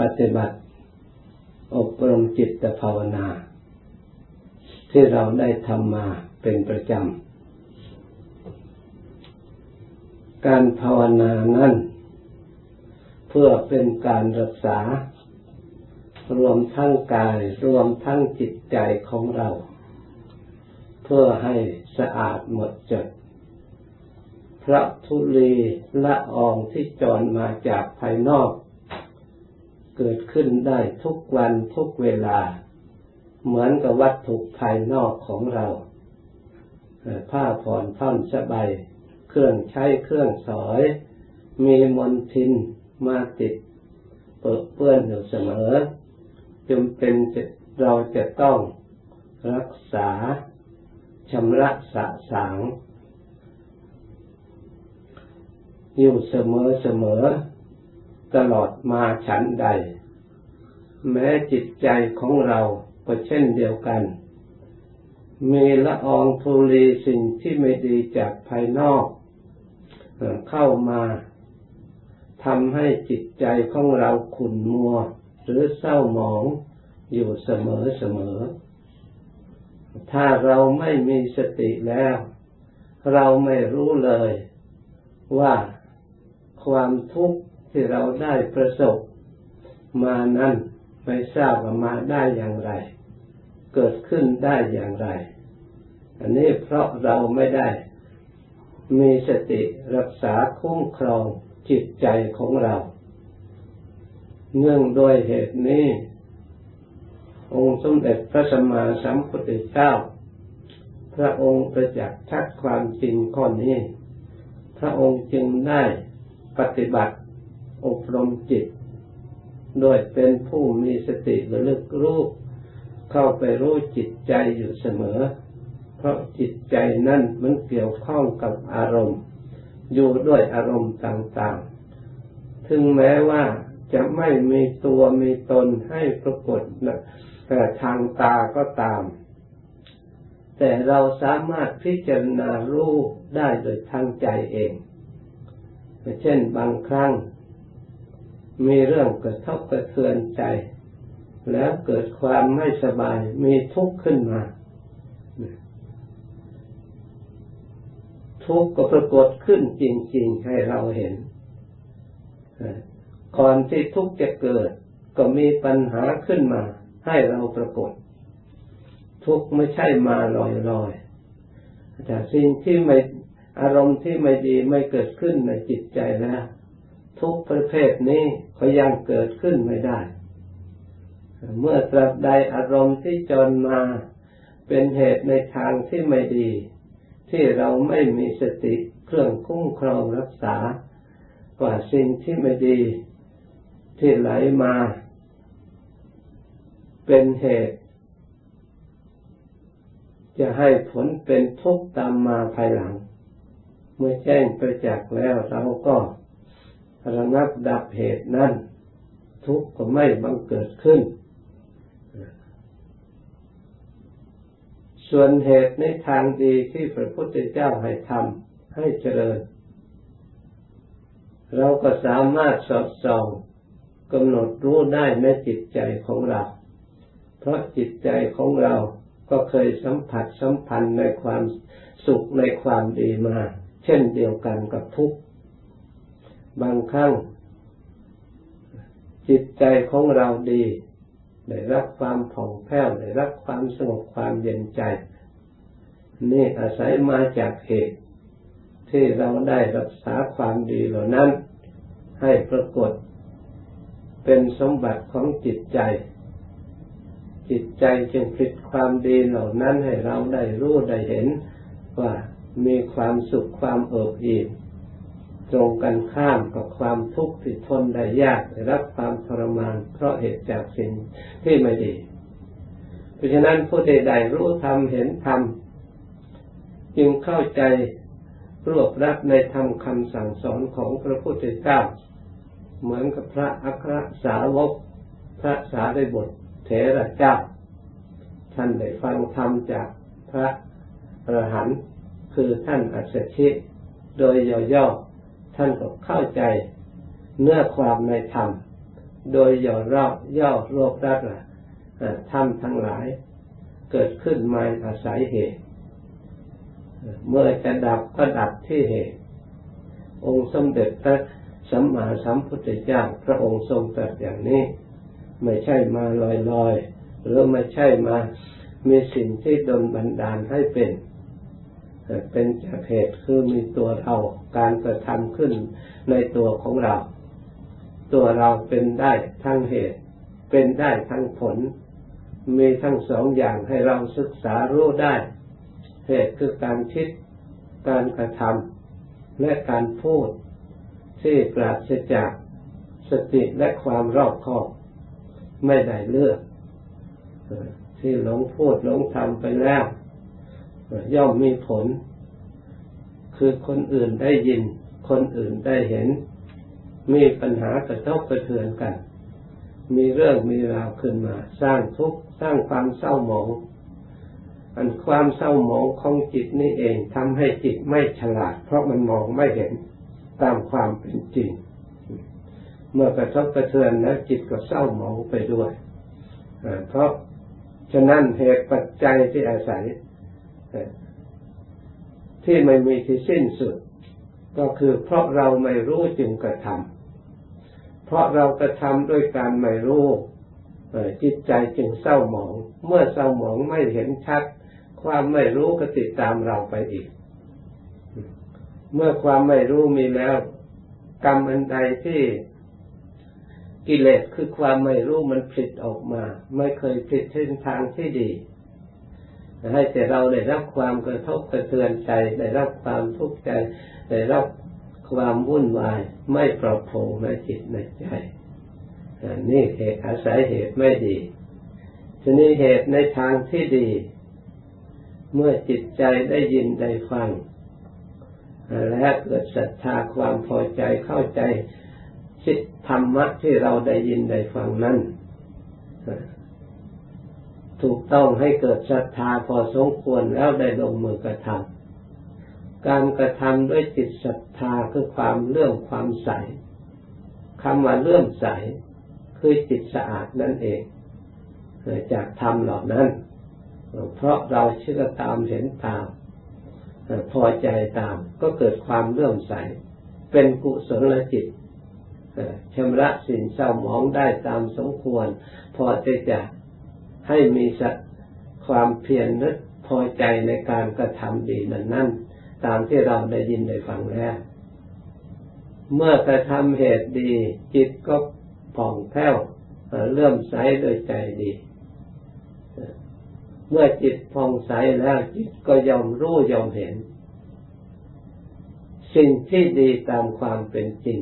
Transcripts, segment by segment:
ปฏิบัติ อบรมจิตภาวนา ที่เราได้ทำมาเป็นประจำ การภาวนานั้น เพื่อเป็นการรักษา รวมทั้งกายรวมทั้งจิตใจของเรา เพื่อให้สะอาดหมดจดพระทุลีละอองที่จรมาจากภายนอก เกิดขึ้นได้ทุกวันทุกเวลา เหมือนกับวัตถุภายนอกของเราผ้าผ่อนท่อนสบายเครื่องใช้เครื่องสอย มีมลทินมาติดเปิดเปื้อนอยู่เสมอจำเป็นเราจะต้องรักษาชำระสะสางอยู่เสมอเสมอ ตลอดมาฉันใด แม้จิตใจของเราก็เช่นเดียวกัน มีละอองธุลีสิ่งที่ไม่ดีจากภายนอกเข้ามาทำให้จิตใจของเราขุ่นมัว หรือเศร้าหมองอยู่เสมอเสมอ ถ้าเราไม่มีสติแล้ว เราไม่รู้เลยว่าความทุกข์ ที่เราได้ประสบมานั้นไม่ทราบว่ามาได้อย่างไร เกิดขึ้นได้อย่างไร อันนี้เพราะเราไม่ได้มีสติรักษาคุ้มครองจิตใจของเรา เนื่องโดยเหตุนี้ องค์สมเด็จพระสัมมาสัมพุทธเจ้า พระองค์ประจักษ์ชัดความจริงข้อนี้ พระองค์จึงได้ปฏิบัติ อบรมจิต โดยเป็นผู้มีสติระลึกรู้เข้าไปรู้จิตใจอยู่เสมอ เพราะจิตใจนั่นมันเกี่ยวข้องกับอารมณ์ อยู่ด้วยอารมณ์ต่างๆ ถึงแม้ว่าจะไม่มีตัวมีตนให้ปรากฏนะแต่ทางตาก็ตาม แต่เราสามารถพิจารณารู้ได้โดยทางใจเอง เช่นบางครั้ง มีเรื่องกระทบกระเทือนใจ แล้วเกิดความไม่สบาย มีทุกข์ขึ้นมา ทุกข์ก็ปรากฏขึ้นจริง ๆ ให้เราเห็น ก่อนที่ทุกข์จะเกิด ก็มีปัญหาขึ้นมา ให้เราปรากฏ ทุกข์ไม่ใช่มาลอยๆแต่สิ่งที่ไม่อารมณ์ที่ไม่ดีไม่เกิดขึ้นในจิตใจแล้วทุกประเภทนี้ ก็ยังเกิดขึ้นไม่ได้ เมื่อตราบใดอารมณ์ที่จนมาเป็นเหตุในทางที่ไม่ดี ที่เราไม่มีสติเครื่องคุ้มครองรักษา กว่าสิ่งที่ไม่ดี ที่ไหลมา เป็นเหตุ จะให้ผลเป็นทุกข์ตามมาภายหลัง เมื่อแจ้งประจักษ์แล้วเราก็ ระงับดับเหตุนั้น ทุกข์ก็ไม่บังเกิดขึ้น ส่วนเหตุในทางดีที่พระพุทธเจ้าให้ทำให้เจริญ เราก็สามารถสอดส่องกำหนดรู้ได้ในจิตใจของเรา เพราะจิตใจของเราก็เคยสัมผัสสัมพันธ์ในความสุขในความดีมา เช่นเดียวกันกับทุกข์ บางครั้งจิตใจของเราดีได้รับความผ่องแผ้วได้รับความสงบความเย็นใจ นี่อาศัยมาจากเหตุ ที่เราได้รักษาความดีเหล่านั้น ให้ปรากฏ เป็นสมบัติของจิตใจ จิตใจจึงผลิตความดีเหล่านั้นให้เราได้รู้ได้เห็นว่ามีความสุขความเอิบอิ่ม ตรงกันข้ามกับความทุกข์ที่ทนได้ยากได้รับความทรมาน เพราะเหตุจากสิ่งที่ไม่ดี เพราะฉะนั้นผู้ใดๆรู้ธรรมเห็นธรรมจึงเข้าใจรวบรัดในธรรมคำสั่งสอนของพระพุทธเจ้า เหมือนกับพระอัครสาวก พระสารีบุตรเถระเจ้า ท่านได้ฟังธรรมจากพระอรหันต์คือท่านอัศชิโดยย่อๆ ท่านก็เข้าใจเนื้อความในธรรม โดยย่อรอบย่อโรครัดธรรมทั้งหลาย เกิดขึ้นมาอาศัยเหตุ เมื่อจะดับก็ดับที่เหตุ องค์สมเด็จพระสัมมาสัมพุทธเจ้าพระองค์ทรงตรัสอย่างนี้ ไม่ใช่มาลอยๆ หรือไม่ใช่มามีสิ่งที่ดลบันดาลให้เป็น เป็นจากเหตุคือมีตัวเราการกระทำขึ้นในตัวของเรา ตัวเราเป็นได้ทั้งเหตุ เป็นได้ทั้งผล มีทั้งสองอย่างให้เราศึกษารู้ได้ เหตุคือการคิด การกระทำและการพูดที่ปราศจากสติและความรอบคอบไม่ได้เลือก ที่หลงพูดหลงทำไปแล้ว ย่อมมีผล คือคนอื่นได้ยิน คนอื่นได้เห็น มีปัญหากระทบกระเทือนกัน มีเรื่องมีราวขึ้นมา สร้างทุกข์สร้างความเศร้าหมอง อันความเศร้าหมองของจิตนี่เองทำให้จิตไม่ฉลาด เพราะมันมองไม่เห็นตามความเป็นจริง เมื่อกระทบกระเทือนแล้วจิตก็เศร้าหมองไปด้วยเพราะฉะนั้นเหตุปัจจัยที่อาศัย ที่ไม่มีที่สิ้นสุด ก็คือเพราะเราไม่รู้จึงกระทำเพราะเรากระทำด้วยการไม่รู้จิตใจจึงเศร้าหมอง เมื่อเศร้าหมองไม่เห็นชัด ความไม่รู้ก็ติดตามเราไปอีก เมื่อความไม่รู้มีแล้ว กรรมอันใดที่กิเลสคือความไม่รู้มันผลิตออกมา ไม่เคยผลิตเส้นทางที่ดี ให้แต่เราได้รับความกระทบกระเทือนใจ ได้รับความทุกข์ใจ ได้รับความวุ่นวาย ไม่ปลอดโปร่งในจิตในใจนี่เหตุอาศัยเหตุไม่ดี ทีนี้เหตุในทางที่ดี เมื่อจิตใจได้ยินได้ฟัง และเกิดศรัทธาความพอใจเข้าใจชิดธรรมะที่เราได้ยินได้ฟังนั้น ถูกต้องให้เกิดศรัทธาพอสมควรแล้วได้ลงมือกระทำการกระทำด้วยจิตศรัทธาคือความเลื่อมความใสคำว่าเลื่อมใสคือจิตสะอาดนั่นเองจากธรรมเหล่านั้น เพราะเราเชื่อตามเห็นตามพอใจตามก็เกิดความเลื่อมใส เป็นกุศลจิตชำระสิ่งเศร้าหมองได้ตามสมควร พอจะจะ ให้มีสัตความเพียรนึกพอใจในการกระทำดีนั้นนั่นตามที่เราได้ยินได้ฟังแล้ว เมื่อกระทำเหตุดี จิตก็ผ่องแผ้วเลื่อมใสโดยใจดี เมื่อจิตผ่องใสแล้วจิตก็ยอมรู้ยอมเห็น สิ่งที่ดีตามความเป็นจริง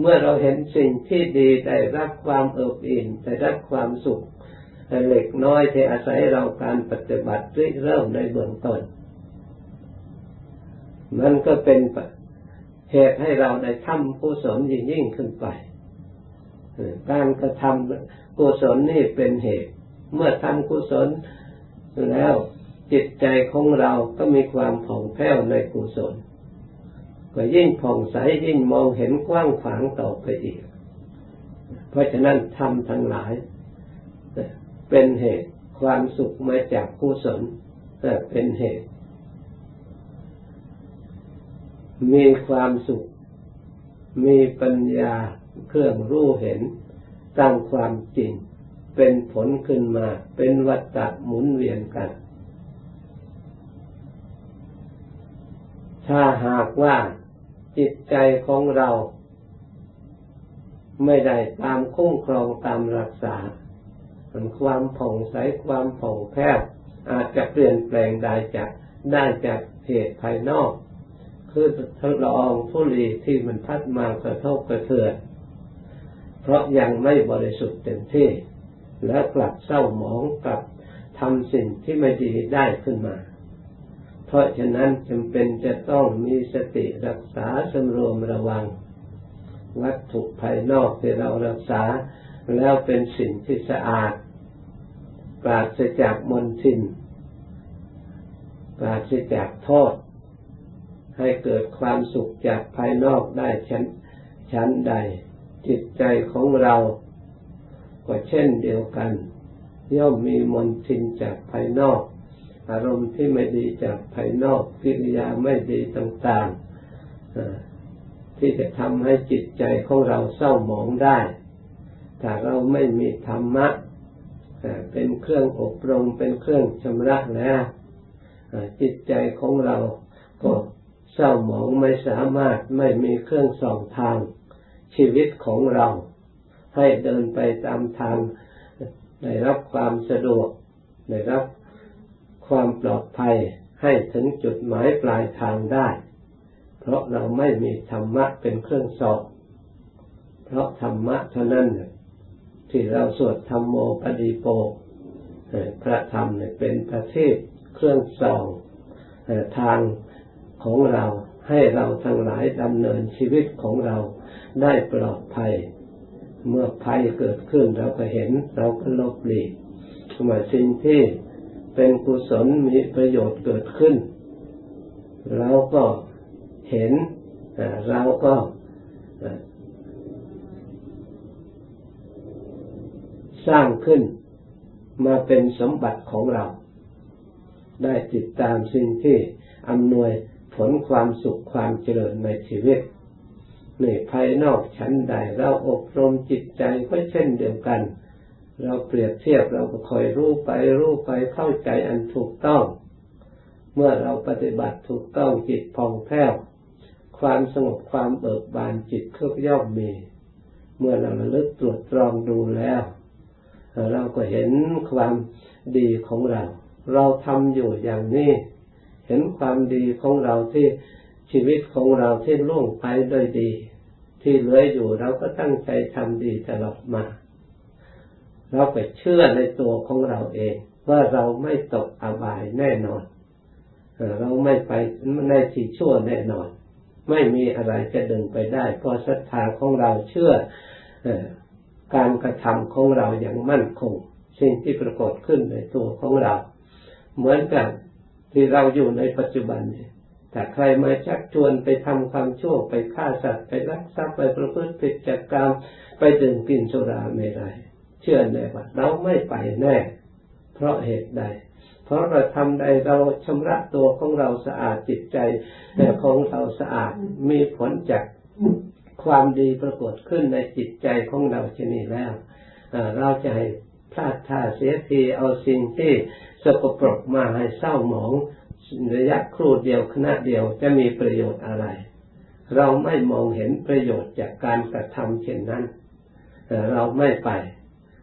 เมื่อเราเห็นสิ่งที่ดีได้รับความเอิบอิ่มได้รับความสุข เล็กน้อยที่อาศัยเราการปฏิบัติเริ่มในเบื้องต้น มันก็เป็นเหตุให้เราได้ทำกุศลยิ่งยิ่งขึ้นไปการกระทำกุศลนี่เป็นเหตุ เมื่อทำกุศลแล้วจิตใจของเราก็มีความผ่องแผ้วในกุศล ก็ยิ่งผ่องใสยิ่งมองเห็นกว้างขวางต่อไปอีก เพราะฉะนั้นทำทั้งหลาย เป็นเหตุ ความสุขมาจากกุศลเป็นเหตุ มีความสุข มีปัญญาเครื่องรู้เห็นตามความจริง เป็นผลขึ้นมา เป็นวัฏฏะหมุนเวียนกัน ถ้าหากว่าจิตใจของเรา ไม่ได้ตามคุ้มครองตามรักษา ความผ่องใสความผ่องแผ้วอาจจะเปลี่ยนแปลงได้จากได้จากเหตุภายนอก คือทดลองทุลีที่มันพัดมากระทบกระเทือนเพราะยังไม่บริสุทธิ์เต็มที่ แล้วกลับเศร้าหมองกลับทำสิ่งที่ไม่ดีได้ขึ้นมา เพราะฉะนั้นจำเป็นจะต้องมีสติรักษาสำรวมระวัง วัตถุภายนอกที่เรารักษาแล้วเป็นสิ่งที่สะอาด ปราศจากมนทิน ปราศจากโทษ ให้เกิดความสุขจากภายนอกได้ชั้นชั้นใด จิตใจของเรา ก็เช่นเดียวกัน ย่อมมีมนทินจากภายนอก อารมณ์ที่ไม่ดีจากภายนอกกิริยาไม่ดีต่างๆที่จะทำให้จิตใจของเราเศร้าหมองได้ถ้าเราไม่มีธรรมะ เป็นเครื่องอบรมเป็นเครื่องชำระแล้วจิตใจของเราก็เศร้าหมองไม่สามารถไม่มีเครื่องส่องทางชีวิตของเรา ให้เดินไปตามทางได้รับความสะดวกได้รับความปลอดภัยให้ถึงจุดหมายปลายทางได้ เพราะเราไม่มีธรรมะเป็นเครื่องสอบ เพราะธรรมะเท่านั้น ที่เราสวดธรรมโมปฏิโปพระธรรมเนี่ยเป็นประเทศเครื่องส่องทางของเราให้เราทั้งหลายดำเนินชีวิตของเราได้ปลอดภัย เมื่อภัยเกิดขึ้นเราก็เห็นเราก็ลบหลีกเมื่อสิ่งที่เป็นกุศลมีประโยชน์เกิดขึ้น เราก็เห็นเราก็ สร้างขึ้นมาเป็นสมบัติของเรา ได้ติดตามสิ่งที่อำนวยผลความสุขความเจริญในชีวิตนี่ภายนอกชั้นใดเราอบรมจิตใจก็เช่นเดียวกัน เราเปรียบเทียบเราก็คอยรู้ไปรู้ไปเข้าใจอันถูกต้อง เมื่อเราปฏิบัติถูกต้องจิตผ่องแผ้ว ความสงบความเบิกบานจิตก็ย่อมมี เมื่อเราระลึกตรวจตรองดูแล้ว เราก็เห็นความดีของเรา เราทำอยู่อย่างนี้ เห็นความดีของเราที่ชีวิตของเราที่ล่วงไปโดยดี ที่เหลืออยู่เราก็ตั้งใจทำดีตลอดมา เราไปเชื่อในตัวของเราเอง ว่าเราไม่ตกอบายแน่นอน เราไม่ไปในที่ชั่วแน่นอน ไม่มีอะไรจะดึงไปได้ เพราะศรัทธาของเราเชื่อ การกระทำของเราอย่างมั่นคงสิ่งที่ปรากฏขึ้นในตัวของเรา เหมือนกันที่เราอยู่ในปัจจุบันนี้แต่ใครมาชักชวนไปทำความชั่วไปฆ่าสัตว์ไปรักทรัพย์ไปประพฤติผิดจากกรรมไปดื่มกินสุราไม่ได้เชื่อแน่ว่าเราไม่ไปแน่ เพราะเหตุใด เพราะเราทำใดเราชำระตัวของเราสะอาดจิตใจของเราสะอาดมีผลจาก ความดีปรากฏขึ้นในจิตใจของเราชนิดแล้วเราจะให้พลาดท่าเสียทีเอาสิ่งที่สกปรกมาให้เศร้าหมองระยะครู่เดียวขณะเดียวจะมีประโยชน์อะไร เราไม่มองเห็นประโยชน์จากการกระทำเช่นนั้นเราไม่ไป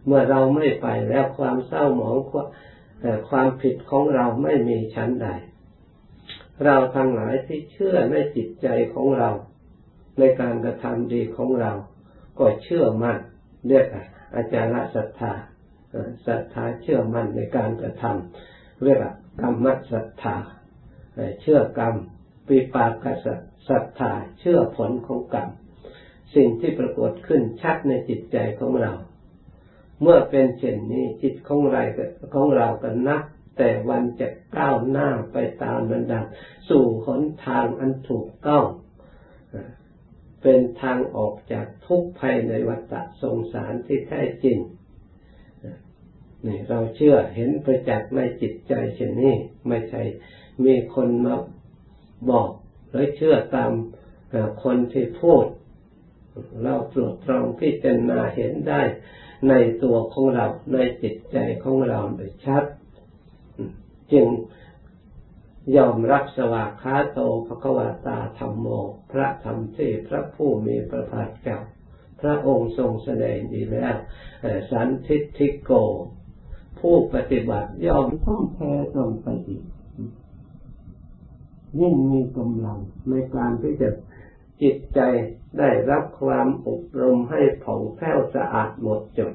เมื่อเราไม่ไปแล้วความเศร้าหมองความผิดของเราไม่มีชั้นใด เราทั้งหลายที่เชื่อในจิตใจของเรา ในการกระทำดีของเรา ก็เชื่อมั่นเรียกอาจารย์ศรัทธาศรัทธาเชื่อมั่นในการกระทำเรียกกรรมศรัทธาเชื่อกรรมปิปากศรัทธาเชื่อผลของกรรมสิ่งที่ปรากฏขึ้นชัดในจิตใจของเรา เมื่อเป็นเช่นนี้จิตของเราของเราก็นับแต่วันจะก้าวหน้าไปตามระดับสู่หนทางอันถูกต้อง เป็นทางออกจากทุกภัยในวัฏสงสารที่แท้จริงนี่เราเชื่อเห็นประจักษ์ในจิตใจเช่นนี้ไม่ใช่มีคนมาบอกหรือเชื่อตามคนที่พูด เราตรวจตรองพิจารณาเห็นได้ในตัวของเราในจิตใจของเราโดยชัด จึง ยอมรับสวากขาโตภควตาธรรมโม พระธรรมเทพระผู้มีพระภาคเจ้าพระองค์ทรงแสดงดีแล้วสันทิทิโก ผู้ปฏิบัติย่อมต้องแพ้ตรงไปอีกยิ่งมีกำลังในการที่จะจิตใจได้รับความอบรมให้ผ่องแผ้วสะอาดหมดจด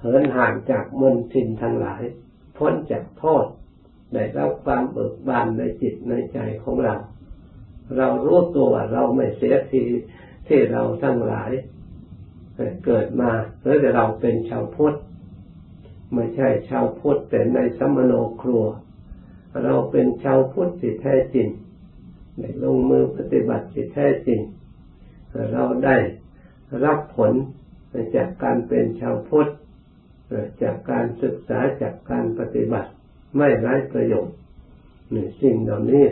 เหินห่างจากมลทินทั้งหลาย พ้นจากโทษ ได้รับความเบิกบานในจิตในใจของเรา เรารู้ตัวว่าเราไม่เสียทีที่เราทั้งหลาย เกิดมาแล้วแต่เราเป็นชาวพุทธไม่ใช่ชาวพุทธแต่ในสมโนครัว เราเป็นชาวพุทธที่แท้จริงในลงมือปฏิบัติที่แท้จริง เราได้รับผลจากการเป็นชาวพุทธจากการศึกษาจากการปฏิบัติ ไม่ไร้ประโยชน์นี่สิ่งเหล่านี้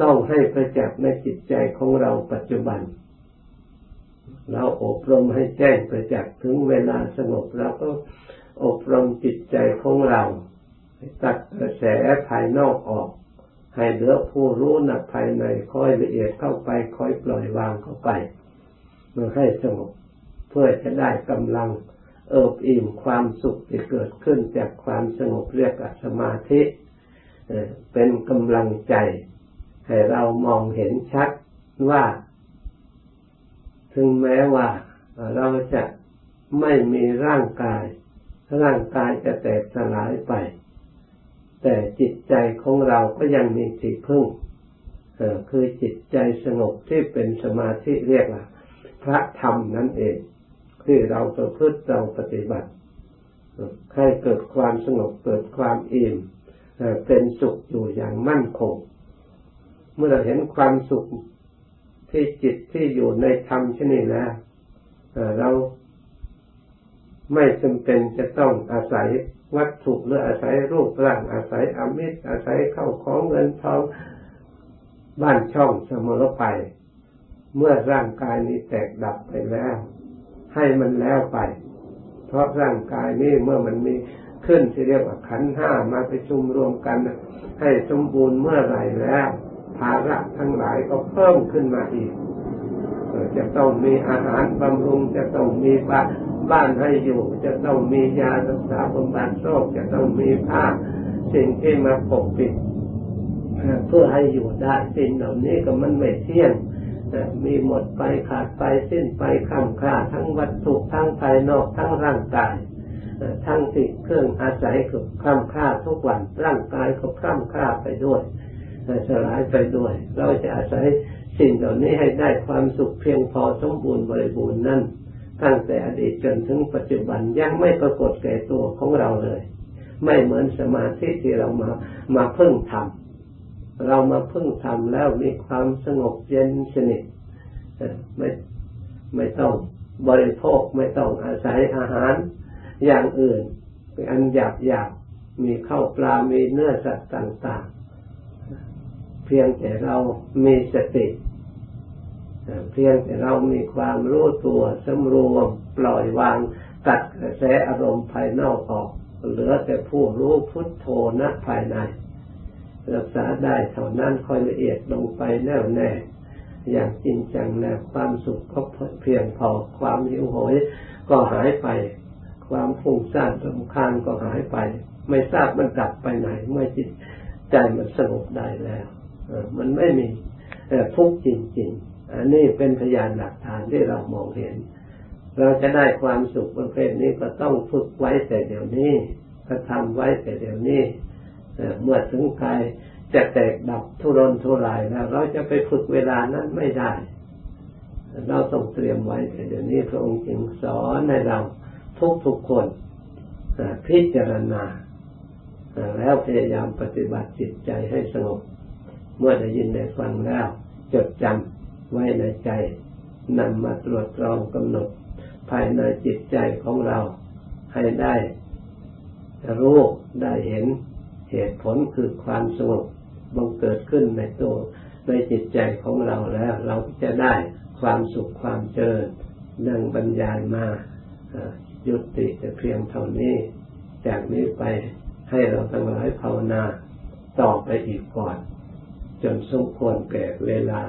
ต้องให้ประจักษ์ในจิตใจของเราปัจจุบัน เราอบรมให้แจ้งประจักษ์ถึงเวลาสงบเราก็อบรมจิตใจของเราตัดกระแสภายนอกออก ให้เหลือผู้รู้นักภายในค่อยละเอียดเข้าไปค่อยปล่อยวางเข้าไป เมื่อให้สงบเพื่อจะได้กำลัง เอิบอิ่มความสุขที่เกิดขึ้นจากความสงบเรียกสมาธิเป็นกำลังใจ ให้เรามองเห็นชัดว่า ถึงแม้ว่าเราจะไม่มีร่างกาย ร่างกายจะแตกสลายไป แต่จิตใจของเราก็ยังมีที่พึ่งคือจิตใจสงบที่เป็นสมาธิเรียกว่าพระธรรมนั่นเอง ที่เราประพฤติเราปฏิบัติให้เกิดความสงบเกิดความอิ่มเป็นสุขอยู่อย่างมั่นคง เมื่อเราเห็นความสุขที่จิตที่อยู่ในธรรมชนิดแล้วเราไม่จำเป็นจะต้องอาศัยวัตถุหรืออาศัยรูปร่างอาศัยอมิตรอาศัยเข้าของเงินทองบ้านช่องเสมอไป เมื่อร่างกายนี้แตกดับไปแล้ว ให้มันแล้วไป เพราะร่างกายนี้เมื่อมันมีขึ้นที่เรียกว่าขันห้ามาไปชุมรวมกัน ให้สมบูรณ์เมื่อไรแล้วภาระทั้งหลายก็เพิ่มขึ้นมาอีกจะต้องมีอาหารบำรุง จะต้องมีบ้านบ้านให้อยู่ จะต้องมียารักษาบำบัดโรคจะต้องมีผ้าสิ่งที่มาปกปิดเพื่อให้อยู่ได้สิ่งเหล่านี้ก็มันไม่เที่ยง มีหมดไปขาดไปสิ้นไปค้ำค่าทั้งวัตถุทั้งภายนอกทั้งร่างกายทั้งสิ่งเครื่องอาศัยก็ค้ำค่าทุกวันร่างกายก็ค้ำค่าไปด้วยสลายไปด้วย เราจะอาศัยสิ่งเหล่านี้ให้ได้ความสุขเพียงพอสมบูรณ์บริบูรณ์นั้นตั้งแต่อดีตจนถึงปัจจุบันยังไม่ปรากฏแก่ตัวของเราเลย ไม่เหมือนสมาธิที่เรามามาพึ่งทำ เรามาพึ่งทำแล้วมีความสงบเย็นสนิทไม่ไม่ต้องบริโภคไม่ต้องอาศัยอาหารอย่างอื่นเป็นอันหยาบหยาบมีข้าวปลา มีเนื้อสัตว์ต่างๆ เพียงแต่เรามีสติ เพียงแต่เรามีความรู้ตัวสำรวมปล่อยวางตัดกระแสอารมณ์ภายนอกออก เหลือแต่ผู้รู้พุทโธนะภายใน รักษาได้เท่านั้นค่อยละเอียดลงไปแน่วแน่ อย่างจริงจังแน่ความสุขก็เพียงพอความหิวโหยก็หายไป ความฟุ้งซ่านรำคาญก็หายไป ไม่ทราบมันดับไปไหน เมื่อจิตใจมันสงบได้แล้วมันไม่มีทุกข์จริงๆ อันนี้เป็นพยานหลักฐานที่เรามองเห็น เราจะได้ความสุขประเภทนี้ก็ต้องฝึกไว้แต่เดี๋ยวนี้กระทำไว้แต่เดี๋ยวนี้ เมื่อถึงกายจะแตกดับทุรนทุรายแล้ว เราจะไปฝึกเวลานั้นไม่ได้ เราต้องเตรียมไว้แต่เดี๋ยวนี้พระองค์จึงสอนให้เราทุกทุกคนพิจารณา แล้วพยายามปฏิบัติจิตใจให้สงบ เมื่อได้ยินได้ฟังแล้ว จดจำไว้ในใจนำมาตรวจตรองกำหนด ภายในจิตใจของเราให้ได้รู้ได้เห็น เหตุผลคือความสงบบังเกิดขึ้นในตัวในจิตใจของเราแล้ว เราจะได้ความสุขความเจริญดังบรรยายมายุติแต่เพียงเท่านี้ จากนี้ไปให้เราทั้งหลายภาวนาต่อไปอีกก่อน จนสมควรแก่เวลา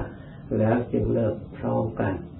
แล้วจึงเลิกพร้อมกัน